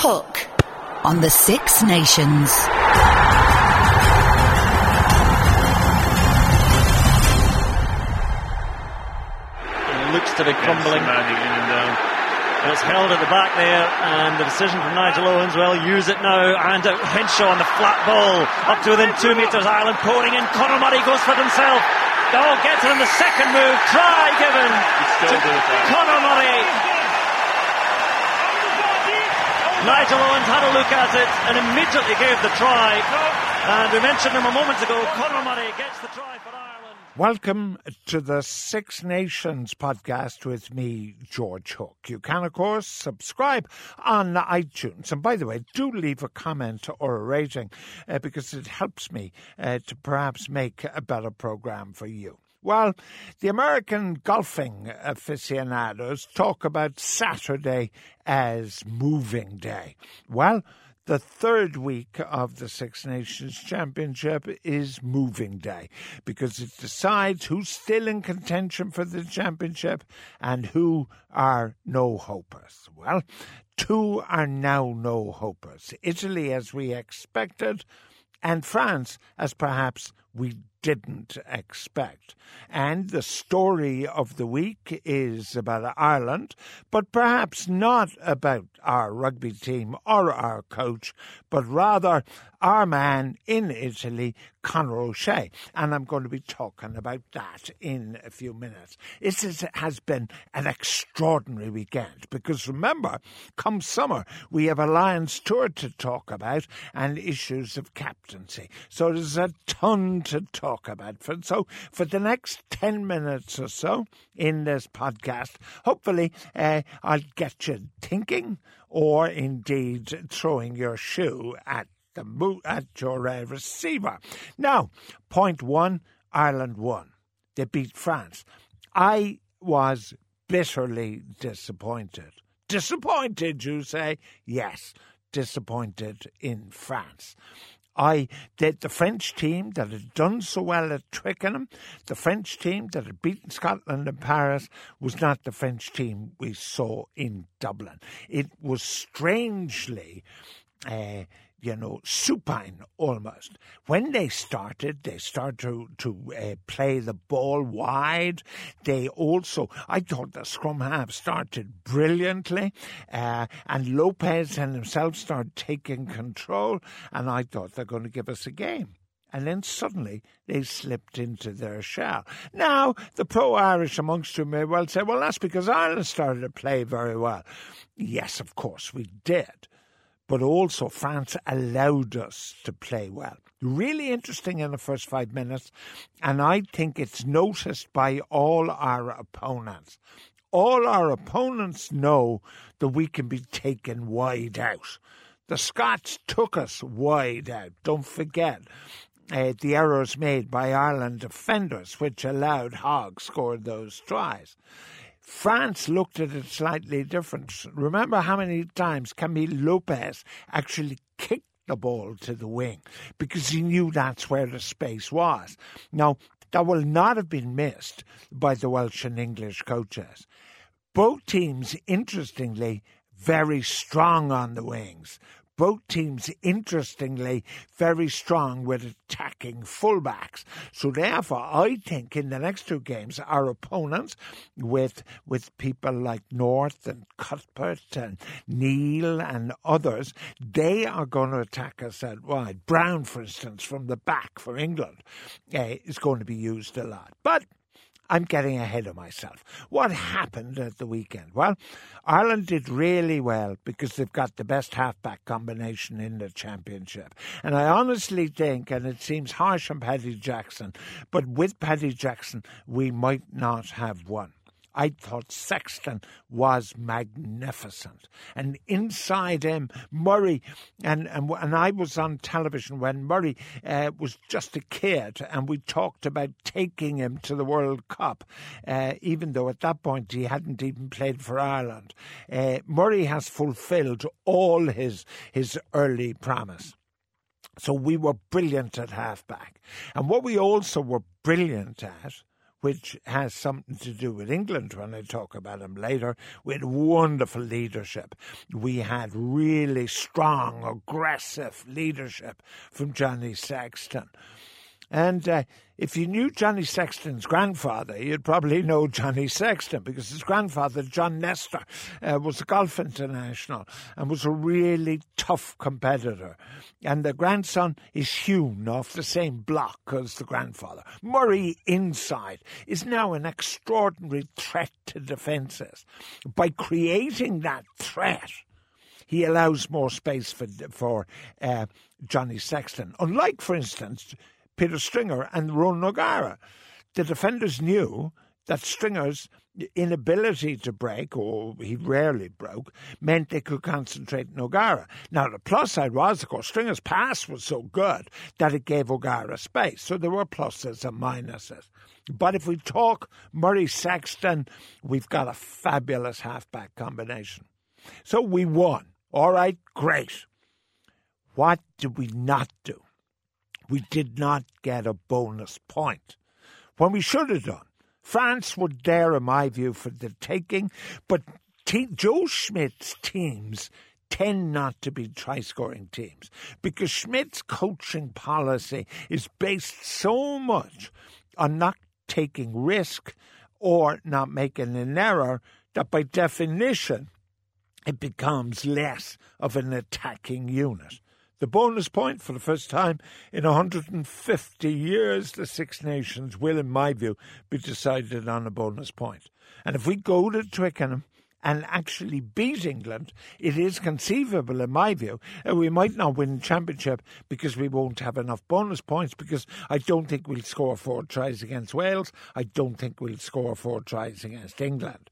Hook on the Six Nations. It looks to be crumbling. And it's held at the back there, and the decision from Nigel Owens, well, use it now, and uh, Henshaw on the flat ball, up to within two metres, Ireland pouring in, Conor Murray goes for it himself, oh, gets it in the second move, try given to Conor Murray. Nigel Owens had a look at it and immediately gave the try, and we mentioned him a moment ago, Conor Murray gets the try for Ireland. Welcome to the Six Nations podcast with me, George Hook. You can, of course, subscribe on iTunes. And by the way, do leave a comment or a rating uh, because it helps me uh, to perhaps make a better program for you. Well, the American golfing aficionados talk about Saturday as moving day. Well, the third week of the Six Nations Championship is moving day because it decides who's still in contention for the championship and who are no hopers. Well, two are now no hopers Italy, as we expected, and France, as perhaps we didn't expect. And the story of the week is about Ireland, but perhaps not about our rugby team or our coach, but rather our man in Italy, Conor O'Shea. And I'm going to be talking about that in a few minutes. It has been an extraordinary weekend because remember, come summer, we have a Lions tour to talk about and issues of captaincy. So there's a ton to talk about. For, so for the next 10 minutes or so in this podcast, hopefully uh, I'll get you thinking or indeed throwing your shoe at the mo- at your uh, receiver. Now, point one, Ireland won. They beat France. I was bitterly disappointed. Disappointed, you say? Yes, disappointed in France. I did the French team that had done so well at Twickenham, the French team that had beaten Scotland in Paris, was not the French team we saw in Dublin. It was strangely. Uh, you know, supine almost. When they started, they started to, to uh, play the ball wide. They also, I thought the scrum half started brilliantly, uh, and Lopez and himself started taking control, and I thought they're going to give us a game. And then suddenly they slipped into their shell. Now, the pro Irish amongst you may well say, well, that's because Ireland started to play very well. Yes, of course, we did but also France allowed us to play well. Really interesting in the first five minutes, and I think it's noticed by all our opponents. All our opponents know that we can be taken wide out. The Scots took us wide out. Don't forget. Uh, the errors made by Ireland defenders, which allowed Hogg score those tries. France looked at it slightly different. Remember how many times Camille Lopez actually kicked the ball to the wing because he knew that's where the space was. Now, that will not have been missed by the Welsh and English coaches. Both teams, interestingly, very strong on the wings both teams, interestingly, very strong with attacking fullbacks. So therefore, I think in the next two games, our opponents, with with people like North and Cuthbert and Neil and others, they are going to attack us out wide. Brown, for instance, from the back for England, uh, is going to be used a lot. But I'm getting ahead of myself. What happened at the weekend? Well, Ireland did really well because they've got the best halfback combination in the championship. And I honestly think, and it seems harsh on Paddy Jackson, but with Paddy Jackson, we might not have won. I thought Sexton was magnificent. And inside him, Murray, and, and, and I was on television when Murray uh, was just a kid, and we talked about taking him to the World Cup, uh, even though at that point he hadn't even played for Ireland. Uh, Murray has fulfilled all his, his early promise. So we were brilliant at halfback. And what we also were brilliant at which has something to do with England when I talk about them later, with wonderful leadership. We had really strong, aggressive leadership from Johnny Sexton. And uh, if you knew Johnny Sexton's grandfather, you'd probably know Johnny Sexton because his grandfather, John Nestor, uh, was a golf international and was a really tough competitor. And the grandson is hewn off the same block as the grandfather. Murray inside is now an extraordinary threat to defences. By creating that threat, he allows more space for for uh, Johnny Sexton. Unlike, for instance, Peter Stringer and Ron O'Gara. The defenders knew that Stringer's inability to break, or he rarely broke, meant they could concentrate on O'Gara. Now, the plus side was, of course, Stringer's pass was so good that it gave O'Gara space. So there were pluses and minuses. But if we talk Murray Sexton, we've got a fabulous halfback combination. So we won. All right, great. What did we not do? We did not get a bonus point when we should have done. France were there, in my view, for the taking, but te- Joe Schmidt's teams tend not to be try scoring teams because Schmidt's coaching policy is based so much on not taking risk or not making an error that by definition it becomes less of an attacking unit. The bonus point for the first time in 150 years, the Six Nations will, in my view, be decided on a bonus point. And if we go to Twickenham and actually beat England, it is conceivable, in my view, that we might not win the championship because we won't have enough bonus points. Because I don't think we'll score four tries against Wales. I don't think we'll score four tries against England.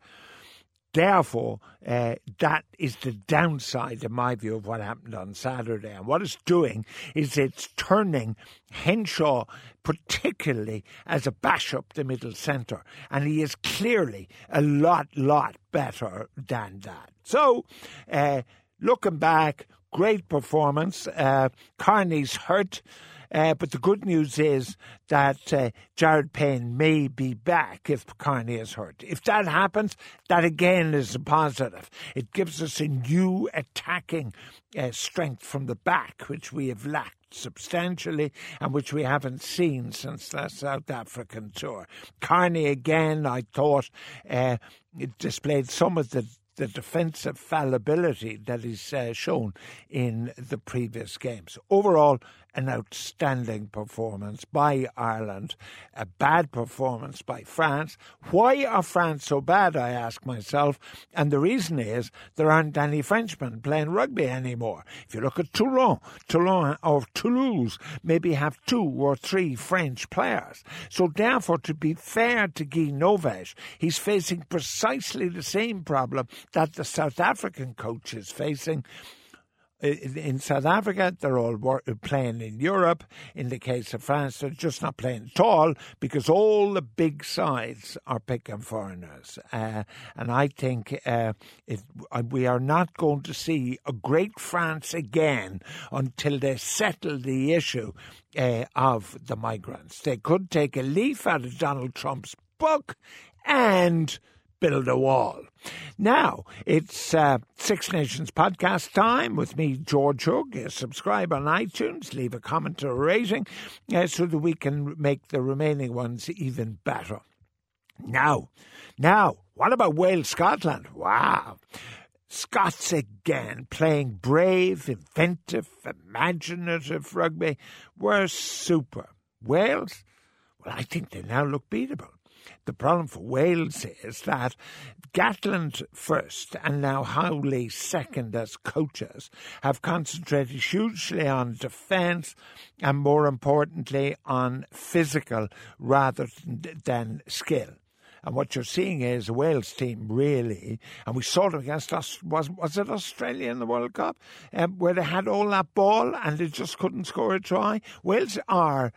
Therefore, uh, that is the downside, in my view, of what happened on Saturday. And what it's doing is it's turning Henshaw, particularly as a bash up the middle centre. And he is clearly a lot, lot better than that. So, uh, looking back, great performance. Uh, Carney's hurt. Uh, but the good news is that uh, Jared Payne may be back if Carney is hurt. If that happens, that again is a positive. It gives us a new attacking uh, strength from the back, which we have lacked substantially and which we haven't seen since the South African tour. Carney again, I thought, uh, displayed some of the the defensive fallibility that is uh, shown in the previous games. Overall, an outstanding performance by Ireland, a bad performance by France. Why are France so bad, I ask myself? And the reason is there aren't any Frenchmen playing rugby anymore. If you look at Toulon, Toulon or Toulouse maybe have two or three French players. So therefore, to be fair to Guy Novès, he's facing precisely the same problem that the South African coach is facing in South Africa, they're all playing in Europe. In the case of France, they're just not playing at all because all the big sides are picking foreigners. Uh, and I think uh, uh, we are not going to see a great France again until they settle the issue uh, of the migrants. They could take a leaf out of Donald Trump's book and build a wall. Now, it's uh, Six Nations podcast time with me, George Hook. Uh, subscribe on iTunes, leave a comment or a rating uh, so that we can make the remaining ones even better. Now, now, what about Wales Scotland? Wow. Scots again, playing brave, inventive, imaginative rugby, were super. Wales, well, I think they now look beatable. The problem for Wales is that Gatland first and now Howley second as coaches have concentrated hugely on defence and more importantly on physical rather than skill. And what you're seeing is a Wales team really, and we saw them against us. Was was it Australia in the World Cup, um, where they had all that ball and they just couldn't score a try. Wales are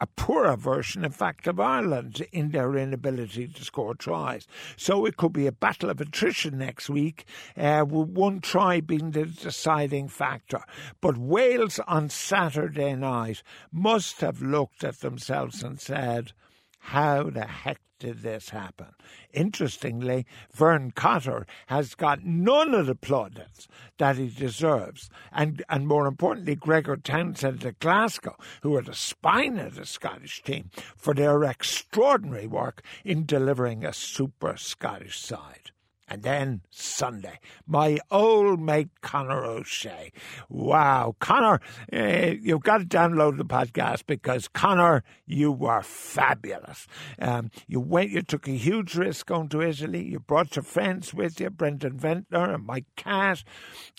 a poorer version, in fact, of Ireland in their inability to score tries. So it could be a battle of attrition next week, uh, with one try being the deciding factor. But Wales on Saturday night must have looked at themselves and said, how the heck did this happen? Interestingly, Vern Cotter has got none of the plaudits that he deserves. And, and more importantly, Gregor Townsend at Glasgow, who are the spine of the Scottish team, for their extraordinary work in delivering a super Scottish side. And then Sunday, my old mate Conor O'Shea. Wow, Conor, uh, you've got to download the podcast because Conor, you were fabulous. Um, you went, you took a huge risk going to Italy. You brought your friends with you, Brendan Venter and Mike Catt,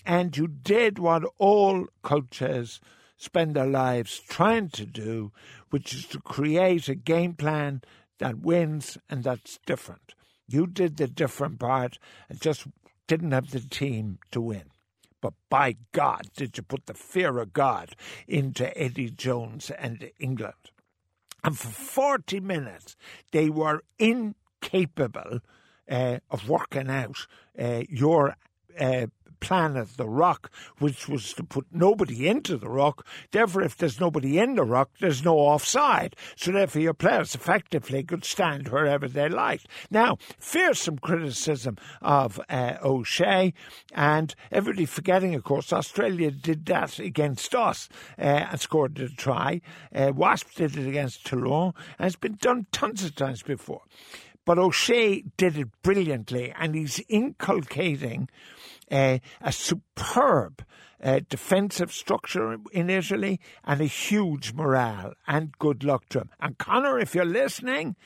and you did what all coaches spend their lives trying to do, which is to create a game plan that wins and that's different. You did the different part and just didn't have the team to win. But by God, did you put the fear of God into Eddie Jones and England? And for 40 minutes, they were incapable uh, of working out uh, your uh, plan of the ruck, which was to put nobody into the ruck. Therefore, if there's nobody in the ruck, there's no offside. So therefore, your players effectively could stand wherever they liked. Now, fearsome criticism of uh, O'Shea, and everybody forgetting, of course, Australia did that against us uh, and scored a try. Uh, Wasp did it against Toulon, and it's been done tons of times before. But O'Shea did it brilliantly, and he's inculcating uh, a superb uh, defensive structure in Italy and a huge morale and good luck to him. And Conor, if you're listening,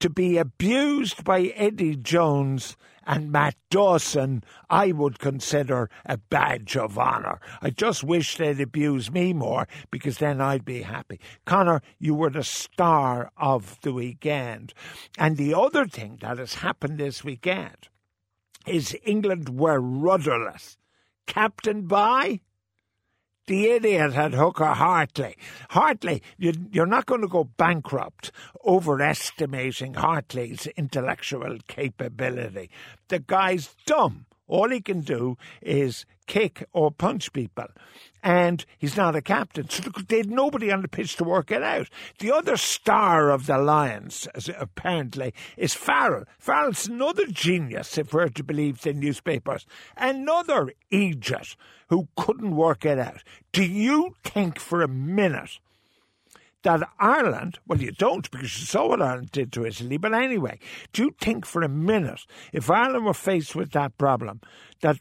to be abused by Eddie Jones and Matt Dawson, I would consider a badge of honour. I just wish they'd abuse me more because then I'd be happy. Conor, you were the star of the weekend. And the other thing that has happened this weekend is England were rudderless. Captained by the idiot had Hooker Hartley. Hartley, you, are not going to go bankrupt overestimating Hartley's intellectual capability. The guy's dumb. All he can do is kick or punch people. And he's not a captain. So they had nobody on the pitch to work it out. The other star of the Lions, apparently, is Farrell. Farrell's another genius, if we're to believe the newspapers. Another idiot who couldn't work it out. Do you think for a minute that Ireland, well, you don't because you saw what Ireland did to Italy, but anyway, do you think for a minute, if Ireland were faced with that problem, that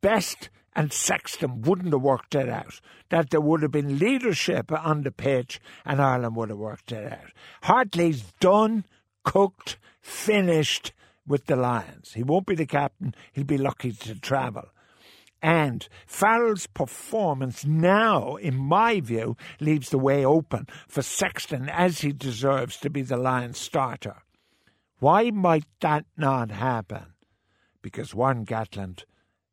Best and Sexton wouldn't have worked it out, that there would have been leadership on the pitch and Ireland would have worked it out. Hartley's done, cooked, finished with the Lions. He won't be the captain, he'll be lucky to travel. And Farrell's performance now, in my view, leaves the way open for Sexton as he deserves to be the Lions starter. Why might that not happen? Because Warren Gatland,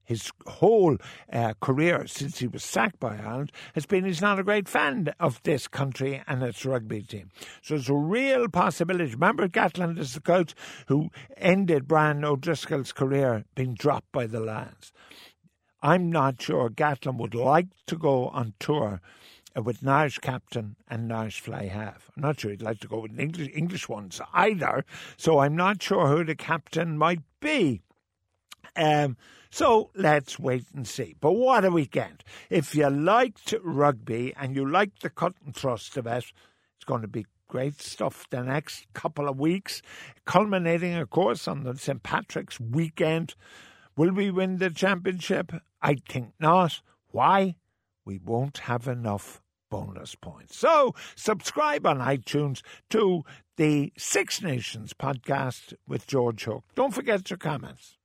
his whole uh, career since he was sacked by Ireland, has been he's not a great fan of this country and its rugby team. So it's a real possibility. Remember, Gatland is the coach who ended Brian O'Driscoll's career being dropped by the Lions. I'm not sure Gatland would like to go on tour with an Irish captain and an Irish fly half. I'm not sure he'd like to go with English English ones either. So I'm not sure who the captain might be. Um, so let's wait and see. But what a weekend! If you liked rugby and you liked the cut and thrust of it, it's going to be great stuff the next couple of weeks, culminating, of course, on the St. Patrick's weekend. Will we win the championship? I think not. Why? We won't have enough bonus points. So, subscribe on iTunes to the Six Nations podcast with George Hook. Don't forget your comments.